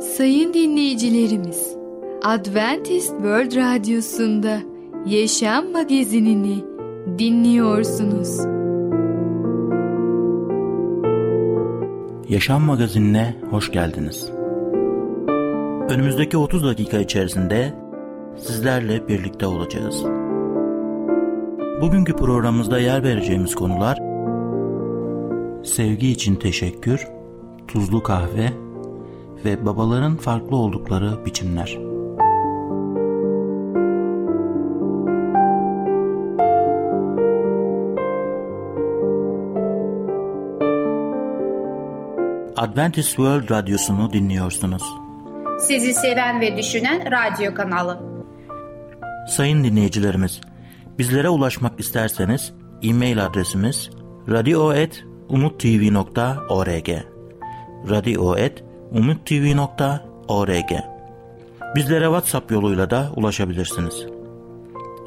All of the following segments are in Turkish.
Sayın dinleyicilerimiz, Adventist World Radyosu'nda Yaşam Magazinini dinliyorsunuz. Yaşam Magazinine hoş geldiniz. Önümüzdeki 30 dakika içerisinde sizlerle birlikte olacağız. Bugünkü programımızda yer vereceğimiz konular sevgi için teşekkür, tuzlu kahve ve babaların farklı oldukları biçimler. Adventist World Radyosu'nu dinliyorsunuz. Sizi seven ve düşünen radyo kanalı. Sayın dinleyicilerimiz, bizlere ulaşmak isterseniz e-mail adresimiz radio.umutv.org radio.umutv.org Bizlere WhatsApp yoluyla da ulaşabilirsiniz.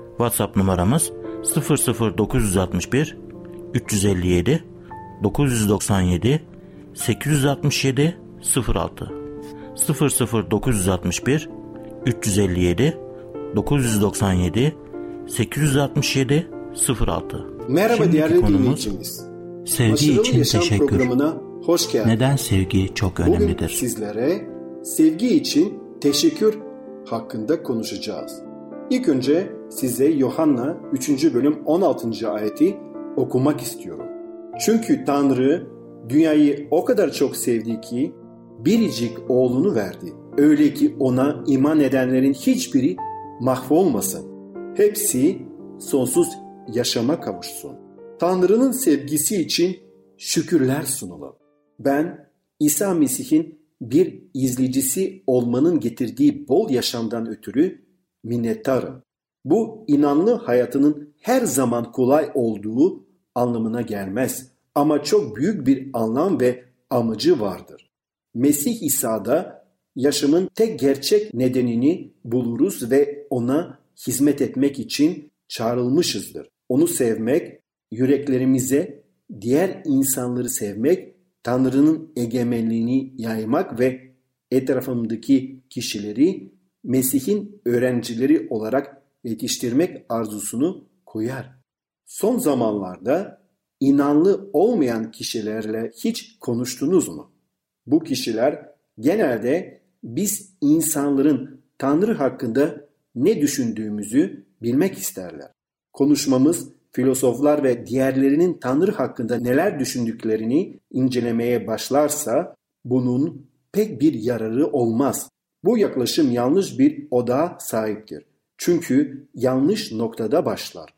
WhatsApp numaramız 00961 357 997 867 06 00961 357 997 867 06 Merhaba Şimdiki değerli konumuz dinleyicimiz. Sevgi için teşekkür. programına hoş geldiniz. Neden sevgi çok Bugün önemlidir? sizlere sevgi için teşekkür hakkında konuşacağız. İlk önce size Yohanna 3. bölüm 16. ayeti okumak istiyorum. Çünkü Tanrı dünyayı o kadar çok sevdi ki biricik oğlunu verdi. Öyle ki ona iman edenlerin hiçbiri mahvolmasın. Hepsi sonsuz yaşama kavuşsun. Tanrı'nın sevgisi için şükürler sunalım. Ben İsa Mesih'in bir izleyicisi olmanın getirdiği bol yaşamdan ötürü minnettarım. Bu inanlı hayatının her zaman kolay olduğu anlamına gelmez ama çok büyük bir anlam ve amacı vardır. Mesih İsa'da yaşamın tek gerçek nedenini buluruz ve ona hizmet etmek için çağrılmışızdır. Onu sevmek, yüreklerimize diğer insanları sevmek, Tanrı'nın egemenliğini yaymak ve etrafımdaki kişileri Mesih'in öğrencileri olarak yetiştirmek arzusunu koyar. Son zamanlarda inanlı olmayan kişilerle hiç konuştunuz mu? Bu kişiler genelde biz insanların Tanrı hakkında ne düşündüğümüzü bilmek isterler. Konuşmamız filozoflar ve diğerlerinin Tanrı hakkında neler düşündüklerini incelemeye başlarsa bunun pek bir yararı olmaz. Bu yaklaşım yanlış bir oda sahiptir. Çünkü yanlış noktada başlar.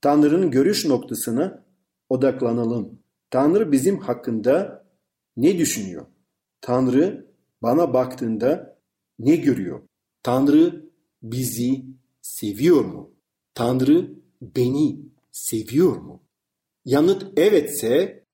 Tanrı'nın görüş noktasına odaklanalım. Tanrı bizim hakkında ne düşünüyor? Tanrı bana baktığında ne görüyor? Tanrı bizi seviyor mu? Tanrı beni seviyor mu? Yanıt evetse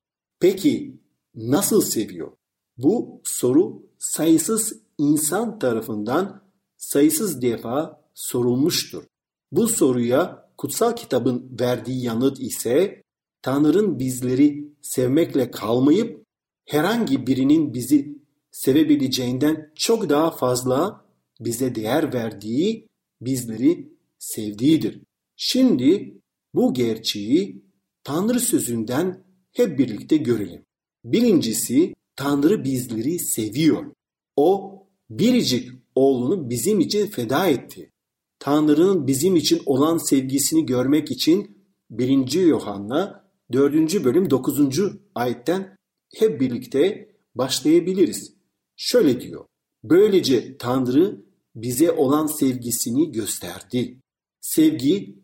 peki nasıl seviyor? Bu soru sayısız insan tarafından sayısız defa sorulmuştur. Bu soruya kutsal kitabın verdiği yanıt ise Tanrı'nın bizleri sevmekle kalmayıp herhangi birinin bizi sevebileceğinden çok daha fazla bize değer verdiği, bizleri sevdiğidir. Şimdi bu gerçeği Tanrı sözünden hep birlikte görelim. Birincisi Tanrı bizleri seviyor. O biricik oğlunu bizim için feda etti. Tanrı'nın bizim için olan sevgisini görmek için 1. Yohanna 4. bölüm 9. ayetten hep birlikte başlayabiliriz. Şöyle diyor. Böylece Tanrı bize olan sevgisini gösterdi. Sevgi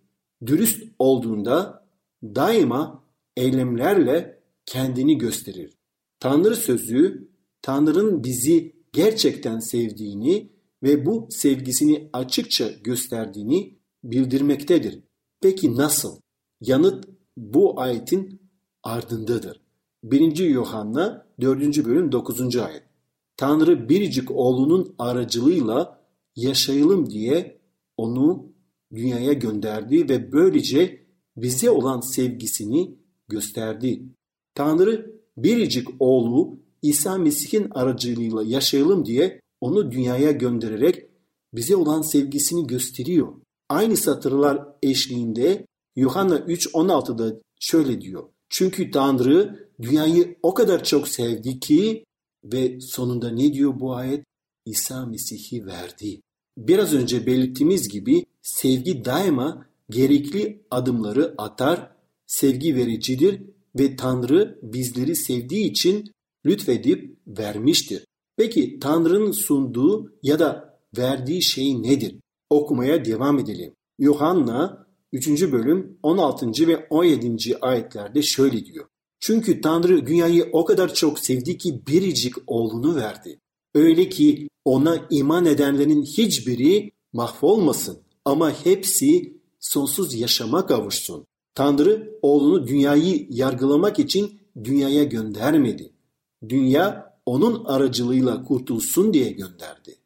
dürüst olduğunda daima eylemlerle kendini gösterir. Tanrı sözü Tanrı'nın bizi gerçekten sevdiğini ve bu sevgisini açıkça gösterdiğini bildirmektedir. Peki nasıl? Yanıt bu ayetin ardındadır. 1. Yuhanna 4. bölüm 9. ayet. Tanrı biricik oğlunun aracılığıyla yaşayalım diye onu dünyaya gönderdi ve böylece bize olan sevgisini gösterdi. Tanrı biricik oğlu İsa Mesih'in aracılığıyla yaşayalım diye onu dünyaya göndererek bize olan sevgisini gösteriyor. Aynı satırlar eşliğinde Yuhanna 3.16'da şöyle diyor. Çünkü Tanrı dünyayı o kadar çok sevdi ki ve sonunda ne diyor bu ayet? İsa Mesih'i verdi. Biraz önce belirttiğimiz gibi sevgi daima gerekli adımları atar, sevgi vericidir ve Tanrı bizleri sevdiği için lütfedip vermiştir. Peki Tanrı'nın sunduğu ya da verdiği şey nedir? Okumaya devam edelim. Yuhanna 3. bölüm 16. ve 17. ayetlerde şöyle diyor. Çünkü Tanrı dünyayı o kadar çok sevdi ki biricik oğlunu verdi. Öyle ki ona iman edenlerin hiçbiri mahvolmasın ama hepsi sonsuz yaşama kavuşsun. Tanrı oğlunu dünyayı yargılamak için dünyaya göndermedi. Dünya onun aracılığıyla kurtulsun diye gönderdi.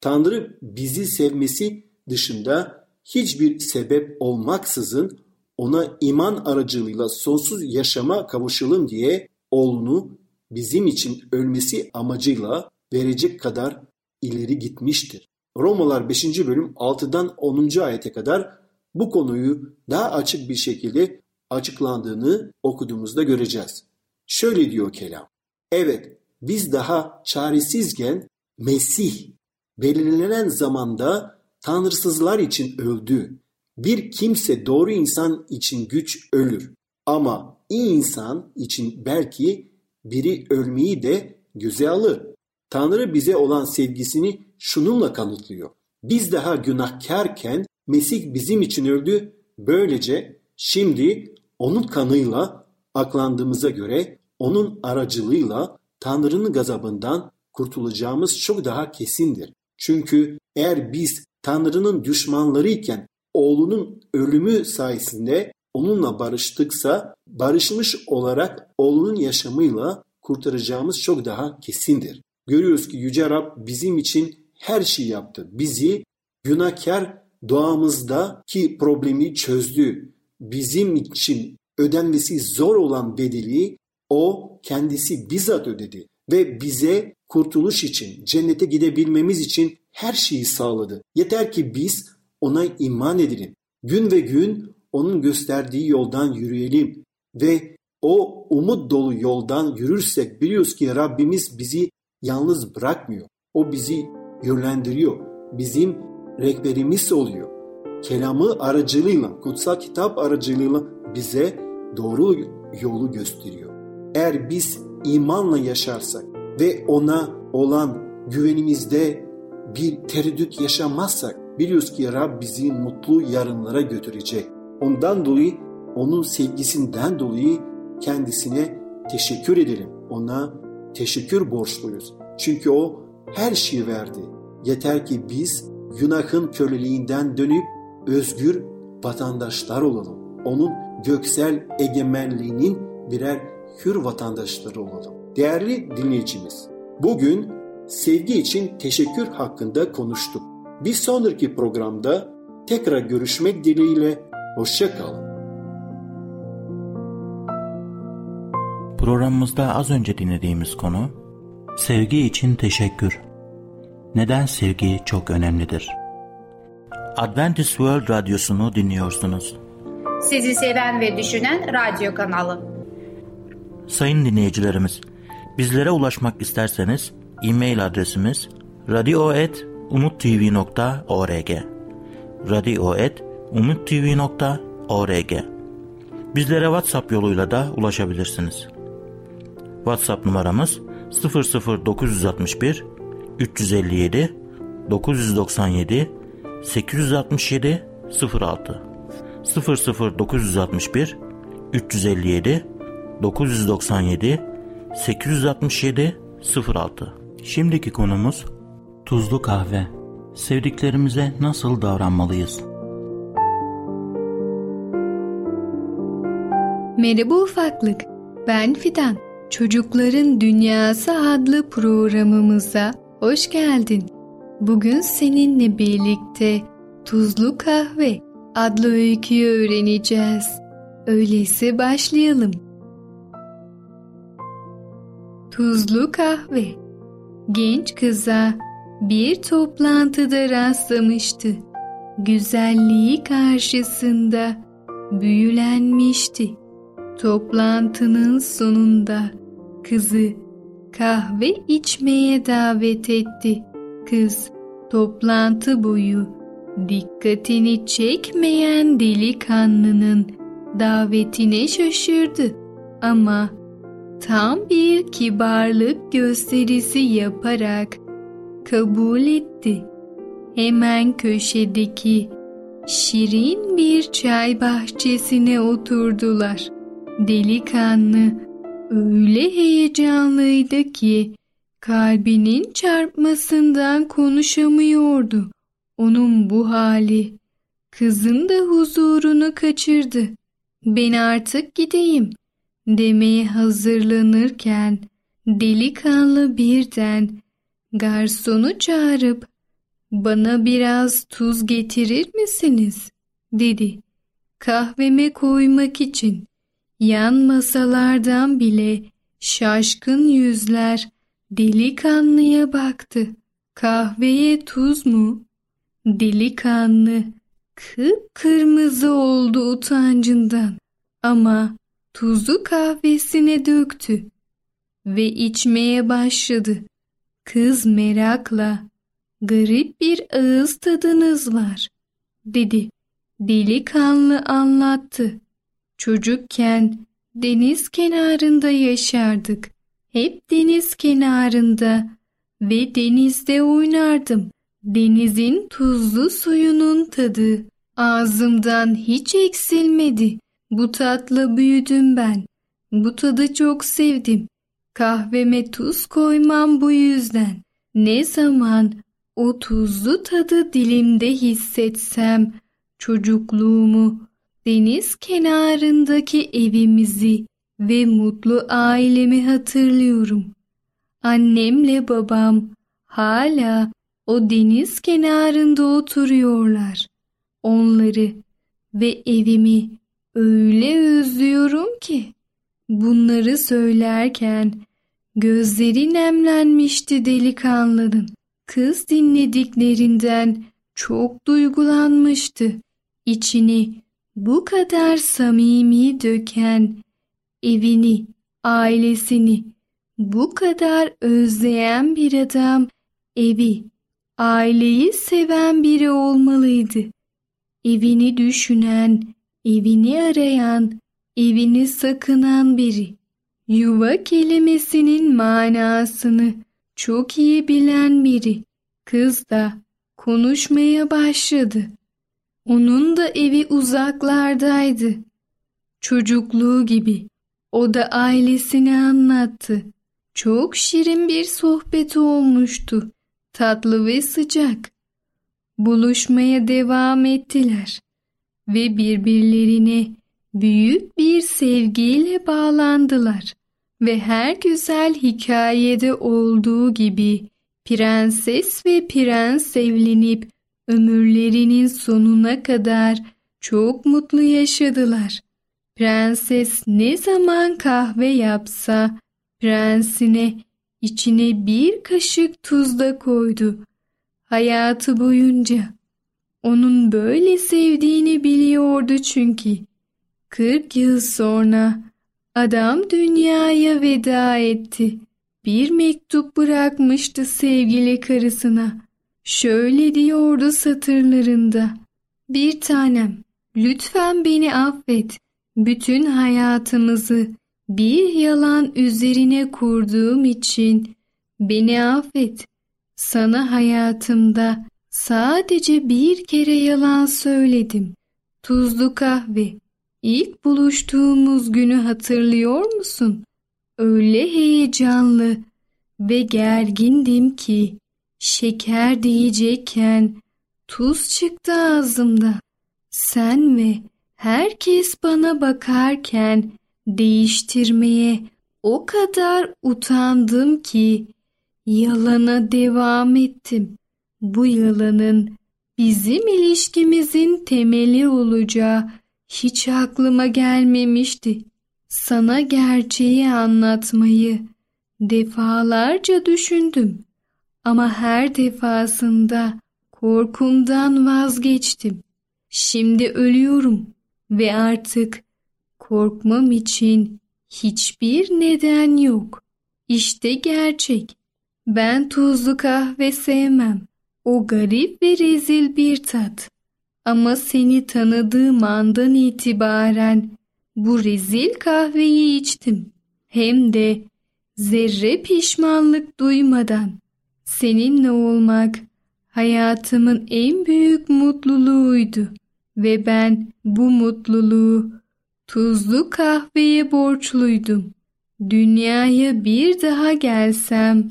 Tanrı bizi sevmesi dışında hiçbir sebep olmaksızın ona iman aracılığıyla sonsuz yaşama kavuşalım diye oğlunu bizim için ölmesi amacıyla verecek kadar ileri gitmiştir. Romalar 5. bölüm 6'dan 10. ayete kadar bu konuyu daha açık bir şekilde açıklandığını okuduğumuzda göreceğiz. Şöyle diyor kelam. Evet biz daha çaresizken Mesih belirlenen zamanda tanrısızlar için öldü. Bir kimse doğru insan için güç ölür ama iyi insan için belki biri ölmeyi de göze alır. Tanrı bize olan sevgisini şununla kanıtlıyor. Biz daha günahkarken Mesih bizim için öldü. Böylece şimdi onun kanıyla aklandığımıza göre onun aracılığıyla Tanrı'nın gazabından kurtulacağımız çok daha kesindir. Çünkü eğer biz Tanrı'nın düşmanlarıyken oğlunun ölümü sayesinde onunla barıştıksa barışmış olarak oğlunun yaşamıyla kurtaracağımız çok daha kesindir. Görüyoruz ki Yüce Rab bizim için her şeyi yaptı. Bizi günahkar doğamızdaki problemi çözdü. Bizim için ödenmesi zor olan bedeli o kendisi bizzat ödedi ve bize kurtuluş için, cennete gidebilmemiz için her şeyi sağladı. Yeter ki biz ona iman edelim. Gün ve gün onun gösterdiği yoldan yürüyelim ve o umut dolu yoldan yürürsek biliyoruz ki Rabbimiz bizi yalnız bırakmıyor. O bizi yönlendiriyor. Bizim rehberimiz oluyor. Kelamı aracılığıyla, kutsal kitap aracılığıyla bize doğru yolu gösteriyor. Eğer biz imanla yaşarsak ve ona olan güvenimizde bir tereddüt yaşamazsak biliyoruz ki Rab bizi mutlu yarınlara götürecek. Ondan dolayı onun sevgisinden dolayı kendisine teşekkür edelim. Ona teşekkür borçluyuz. Çünkü o her şeyi verdi. Yeter ki biz günahın köleliğinden dönüp özgür vatandaşlar olalım. Onun göksel egemenliğinin birer hür vatandaşları olalım. Değerli dinleyicimiz, bugün sevgi için teşekkür hakkında konuştuk. Bir sonraki programda tekrar görüşmek dileğiyle hoşçakalın. Programımızda az önce dinlediğimiz konu Sevgi için teşekkür. Neden sevgi çok önemlidir? Adventist World Radyosu'nu dinliyorsunuz. Sizi seven ve düşünen radyo kanalı. Sayın dinleyicilerimiz, bizlere ulaşmak isterseniz e-mail adresimiz radio.umutv.org radio.umutv.org Bizlere WhatsApp yoluyla da ulaşabilirsiniz. WhatsApp numaramız 00961 357 997 867 06 00961 357 997 867 06 Şimdiki konumuz tuzlu kahve. Sevdiklerimize nasıl davranmalıyız? Merhaba ufaklık. Ben Fidan. Çocukların Dünyası adlı programımıza hoş geldin. Bugün seninle birlikte Tuzlu Kahve adlı öyküyü öğreneceğiz. Öyleyse başlayalım. Tuzlu Kahve Genç kıza bir toplantıda rastlamıştı. Güzelliği karşısında büyülenmişti. Toplantının sonunda kızı kahve içmeye davet etti. Kız toplantı boyu dikkatini çekmeyen delikanlının davetine şaşırdı ama tam bir kibarlık gösterisi yaparak kabul etti. Hemen köşedeki şirin bir çay bahçesine oturdular. Delikanlı öyle heyecanlıydı ki kalbinin çarpmasından konuşamıyordu. Onun bu hali kızın da huzurunu kaçırdı. Ben artık gideyim demeye hazırlanırken delikanlı birden garsonu çağırıp bana biraz tuz getirir misiniz dedi. Kahveme koymak için yan masalardan bile şaşkın yüzler delikanlıya baktı. Kahveye tuz mu? Delikanlı kıpkırmızı oldu utancından ama tuzu kahvesine döktü ve içmeye başladı. Kız merakla garip bir ağız tadınız var dedi. Delikanlı anlattı. Çocukken deniz kenarında yaşardık. Hep deniz kenarında ve denizde oynardım. Denizin tuzlu suyunun tadı ağzımdan hiç eksilmedi. Bu tatla büyüdüm ben. Bu tadı çok sevdim. Kahveme tuz koymam bu yüzden. Ne zaman o tuzlu tadı dilimde hissetsem çocukluğumu, deniz kenarındaki evimizi ve mutlu ailemi hatırlıyorum. Annemle babam hala o deniz kenarında oturuyorlar. Onları ve evimi öyle özlüyorum ki. Bunları söylerken gözleri nemlenmişti delikanlının. Kız dinlediklerinden çok duygulanmıştı. İçini bu kadar samimi döken, evini, ailesini bu kadar özleyen bir adam evi, aileyi seven biri olmalıydı. Evini düşünen, evini arayan, evini sakınan biri. Yuva kelimesinin manasını çok iyi bilen biri. Kız da konuşmaya başladı. Onun da evi uzaklardaydı. Çocukluğu gibi. O da ailesini anlattı. Çok şirin bir sohbet olmuştu. Tatlı ve sıcak. Buluşmaya devam ettiler ve birbirlerine büyük bir sevgiyle bağlandılar ve her güzel hikayede olduğu gibi prenses ve prens evlenip ömürlerinin sonuna kadar çok mutlu yaşadılar. Prenses ne zaman kahve yapsa prensine içine bir kaşık tuz da koydu. Hayatı boyunca onun böyle sevdiğini biliyordu çünkü. Kırk yıl sonra adam dünyaya veda etti. Bir mektup bırakmıştı sevgili karısına. Şöyle diyordu satırlarında. Bir tanem, lütfen beni affet. Bütün hayatımızı bir yalan üzerine kurduğum için beni affet. Sana hayatımda sadece bir kere yalan söyledim. Tuzlu kahve. İlk buluştuğumuz günü hatırlıyor musun? Öyle heyecanlı ve gergindim ki şeker diyecekken tuz çıktı ağzımda. Sen ve herkes bana bakarken değiştirmeye o kadar utandım ki yalana devam ettim. Bu yalanın bizim ilişkimizin temeli olacağı hiç aklıma gelmemişti. Sana gerçeği anlatmayı defalarca düşündüm Ama her defasında korkumdan vazgeçtim. Şimdi ölüyorum ve artık korkmam için hiçbir neden yok. İşte gerçek. Ben tuzlu kahve sevmem. O garip ve rezil bir tat. Ama seni tanıdığım andan itibaren bu rezil kahveyi içtim. Hem de zerre pişmanlık duymadan. Seninle olmak hayatımın en büyük mutluluğuydu ve ben bu mutluluğu tuzlu kahveye borçluydum. Dünyaya bir daha gelsem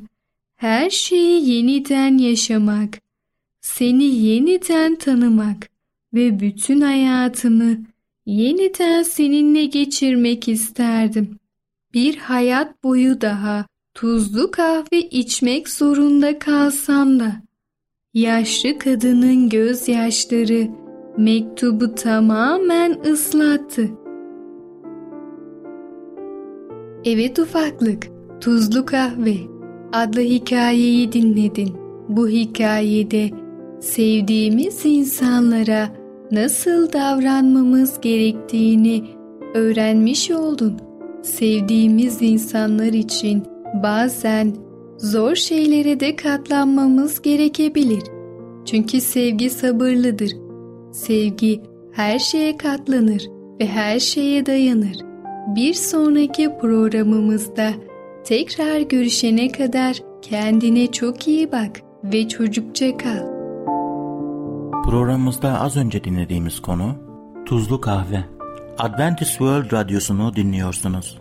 her şeyi yeniden yaşamak, seni yeniden tanımak ve bütün hayatımı yeniden seninle geçirmek isterdim. Bir hayat boyu daha tuzlu kahve içmek zorunda kalsam da yaşlı kadının gözyaşları mektubu tamamen ıslattı. Evet ufaklık, tuzlu kahve adlı hikayeyi dinledin. Bu hikayede sevdiğimiz insanlara nasıl davranmamız gerektiğini öğrenmiş oldun. Sevdiğimiz insanlar için bazen zor şeylere de katlanmamız gerekebilir. Çünkü sevgi sabırlıdır. Sevgi her şeye katlanır ve her şeye dayanır. Bir sonraki programımızda tekrar görüşene kadar kendine çok iyi bak ve çocukça kal. Programımızda az önce dinlediğimiz konu Tuzlu Kahve. Adventist World Radyosu'nu dinliyorsunuz.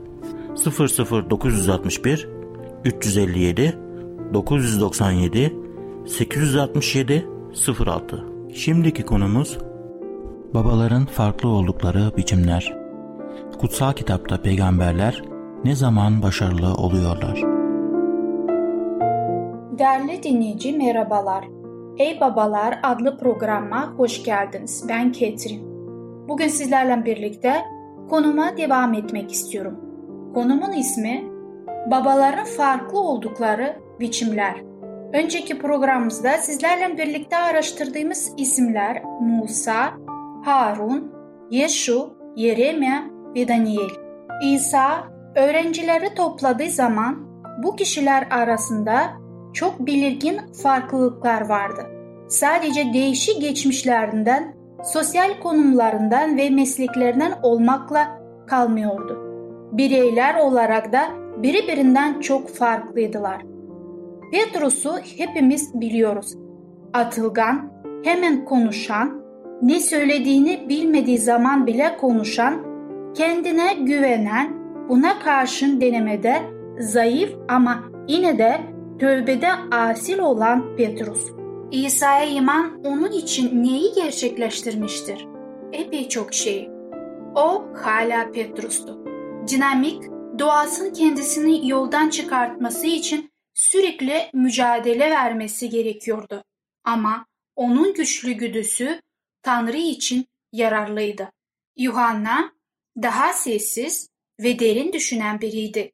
00961 357 997 867 06 Şimdiki konumuz babaların farklı oldukları biçimler. Kutsal kitapta peygamberler ne zaman başarılı oluyorlar? Değerli dinleyici merhabalar. Ey Babalar adlı programa hoş geldiniz. Ben Ketrin. Bugün sizlerle birlikte konuma devam etmek istiyorum. Konumun ismi Babaların farklı oldukları biçimler. Önceki programımızda sizlerle birlikte araştırdığımız isimler Musa, Harun, Yeşu, Yeremia ve Daniel. İsa öğrencileri topladığı zaman bu kişiler arasında çok belirgin farklılıklar vardı. Sadece değişik geçmişlerinden, sosyal konumlarından ve mesleklerinden olmakla kalmıyordu. Bireyler olarak da birbirinden çok farklıydılar. Petrus'u hepimiz biliyoruz. Atılgan, hemen konuşan, ne söylediğini bilmediği zaman bile konuşan, kendine güvenen, buna karşın denemede zayıf ama yine de tövbede asil olan Petrus. İsa'ya iman onun için neyi gerçekleştirmiştir? Epey çok şey. O hala Petrus'tu. Dinamik, doğasının kendisini yoldan çıkartması için sürekli mücadele vermesi gerekiyordu. Ama onun güçlü güdüsü Tanrı için yararlıydı. Yuhanna daha sessiz ve derin düşünen biriydi.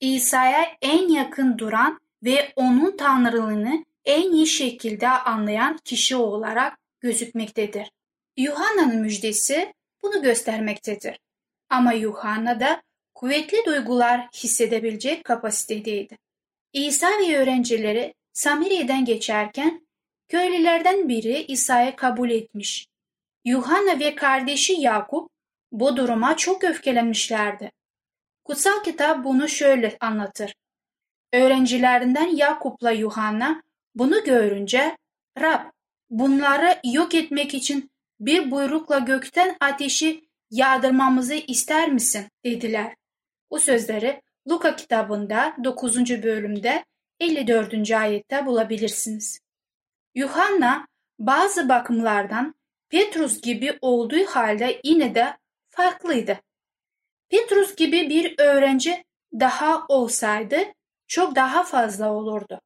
İsa'ya en yakın duran ve onun tanrılığını en iyi şekilde anlayan kişi olarak gözükmektedir. Yuhanna'nın müjdesi bunu göstermektedir. Ama Yuhanna da kuvvetli duygular hissedebilecek kapasitedeydi. İsa ve öğrencileri Samiriye'den geçerken köylülerden biri İsa'yı kabul etmiş. Yuhanna ve kardeşi Yakup bu duruma çok öfkelenmişlerdi. Kutsal kitap bunu şöyle anlatır. Öğrencilerinden Yakup'la Yuhanna bunu görünce Rab bunları yok etmek için bir buyrukla gökten ateşi yağdırmamızı ister misin dediler. Bu sözleri Luka kitabında 9. bölümde 54. ayette bulabilirsiniz. Yuhanna bazı bakımlardan Petrus gibi olduğu halde yine de farklıydı. Petrus gibi bir öğrenci daha olsaydı çok daha fazla olurdu.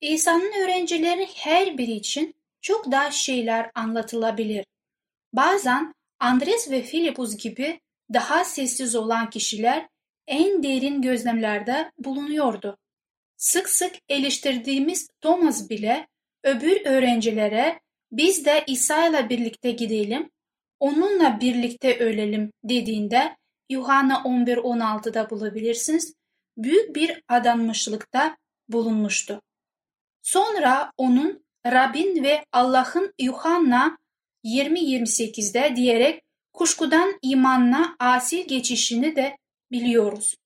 İsa'nın öğrencileri her biri için çok daha şeyler anlatılabilir. Bazen Andres ve Filipus gibi daha sessiz olan kişiler en derin gözlemlerde bulunuyordu. Sık sık eleştirdiğimiz Thomas bile öbür öğrencilere biz de İsa ile birlikte gidelim, onunla birlikte ölelim dediğinde Yuhanna 11-16'da bulabilirsiniz. Büyük bir adanmışlıkta bulunmuştu. Sonra onun Rabbin ve Allah'ın Yuhanna 20-28'de diyerek kuşkudan imanla asil geçişini de biliyoruz.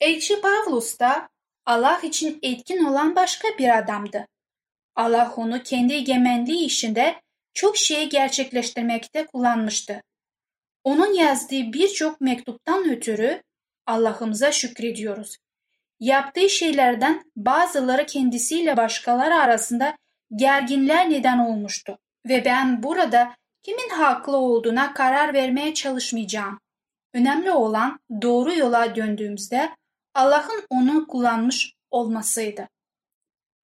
Elçi Pavlus da Allah için etkin olan başka bir adamdı. Allah onu kendi egemenliği işinde çok şeyi gerçekleştirmekte kullanmıştı. Onun yazdığı birçok mektuptan ötürü Allah'ımıza şükrediyoruz. Yaptığı şeylerden bazıları kendisiyle başkaları arasında gerginler neden olmuştu. Ve ben burada kimin haklı olduğuna karar vermeye çalışmayacağım. Önemli olan doğru yola döndüğümüzde Allah'ın onu kullanmış olmasıydı.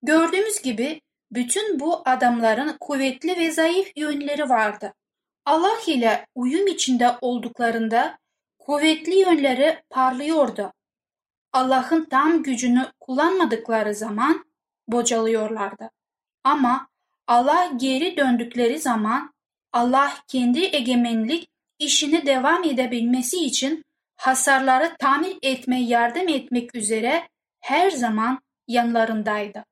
Gördüğümüz gibi bütün bu adamların kuvvetli ve zayıf yönleri vardı. Allah ile uyum içinde olduklarında kuvvetli yönleri parlıyordu. Allah'ın tam gücünü kullanmadıkları zaman bocalıyorlardı. Ama Allah geri döndükleri zaman Allah kendi egemenlik işini devam edebilmesi için hasarları tamir etmeye yardım etmek üzere her zaman yanlarındaydı.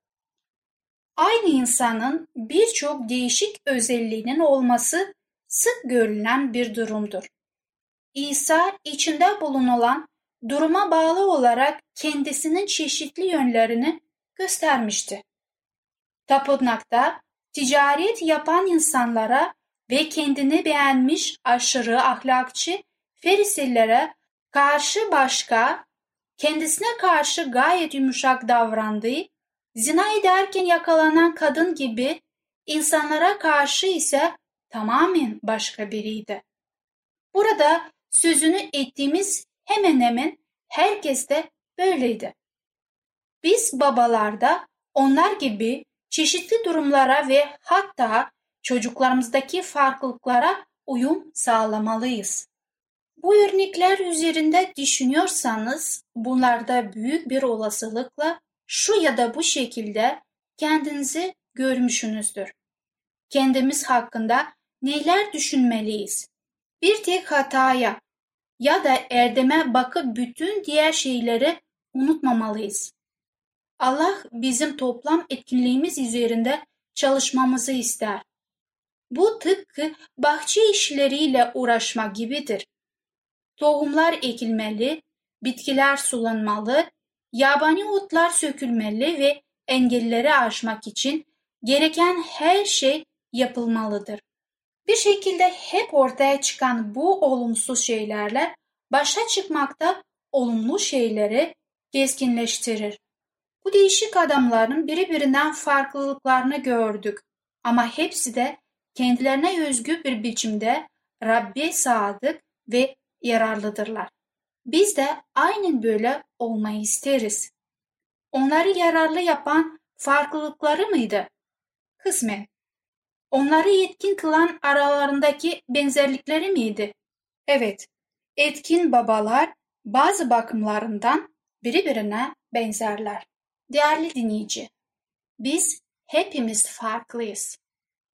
Aynı insanın birçok değişik özelliğinin olması sık görülen bir durumdur. İsa içinde bulunulan duruma bağlı olarak kendisinin çeşitli yönlerini göstermişti. Tapınakta ticaret yapan insanlara ve kendini beğenmiş aşırı ahlakçı Farisilere karşı başka, kendisine karşı gayet yumuşak davrandığı, zina ederken yakalanan kadın gibi insanlara karşı ise tamamen başka biriydi. Burada sözünü ettiğimiz hemen hemen herkes de böyleydi. Biz babalarda onlar gibi çeşitli durumlara ve hatta çocuklarımızdaki farklılıklara uyum sağlamalıyız. Bu örnekler üzerinde düşünüyorsanız bunlarda büyük bir olasılıkla şu ya da bu şekilde kendinizi görmüşsünüzdür. Kendimiz hakkında neler düşünmeliyiz? Bir tek hataya ya da erdeme bakıp bütün diğer şeyleri unutmamalıyız. Allah bizim toplam etkinliğimiz üzerinde çalışmamızı ister. Bu tıpkı bahçe işleriyle uğraşmak gibidir. Tohumlar ekilmeli, bitkiler sulanmalı, yabani otlar sökülmeli ve engelleri aşmak için gereken her şey yapılmalıdır. Bir şekilde hep ortaya çıkan bu olumsuz şeylerle başa çıkmakta olumlu şeyleri keskinleştirir. Bu değişik adamların birbirinden farklılıklarını gördük ama hepsi de kendilerine özgü bir biçimde Rabbe sadık ve yararlıdırlar. Biz de aynen böyle olmayı isteriz. Onları yararlı yapan farklılıkları mıydı? Kısmen. Onları yetkin kılan aralarındaki benzerlikleri miydi? Evet, etkin babalar bazı bakımlarından birbirine benzerler. Değerli dinleyici, biz hepimiz farklıyız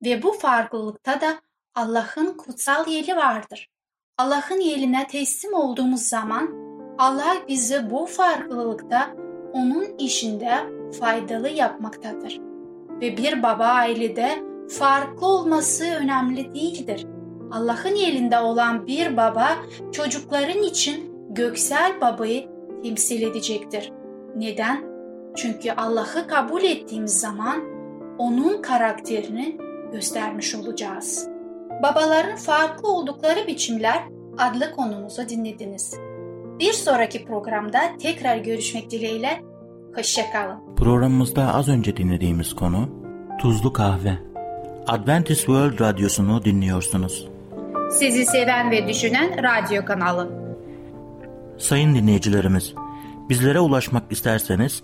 ve bu farklılıkta da Allah'ın kutsal yeri vardır. Allah'ın eline teslim olduğumuz zaman Allah bizi bu farklılıkta onun işinde faydalı yapmaktadır. Ve bir baba ailede farklı olması önemli değildir. Allah'ın elinde olan bir baba çocukların için göksel babayı temsil edecektir. Neden? Çünkü Allah'ı kabul ettiğimiz zaman onun karakterini göstermiş olacağız. Babaların farklı oldukları biçimler adlı konumuzu dinlediniz. Bir sonraki programda tekrar görüşmek dileğiyle, hoşçakalın. Programımızda az önce dinlediğimiz konu Tuzlu Kahve. Adventist World Radyosu'nu dinliyorsunuz. Sizi seven ve düşünen radyo kanalı. Sayın dinleyicilerimiz, bizlere ulaşmak isterseniz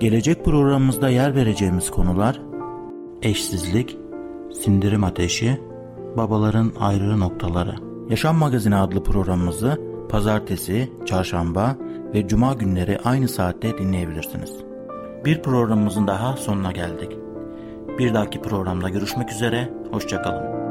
Gelecek programımızda yer vereceğimiz konular eşsizlik, sindirim ateşi, babaların ayrı noktaları. Yaşam Magazini adlı programımızı pazartesi, çarşamba ve cuma günleri aynı saatte dinleyebilirsiniz. Bir programımızın daha sonuna geldik. Bir dahaki programda görüşmek üzere, hoşçakalın.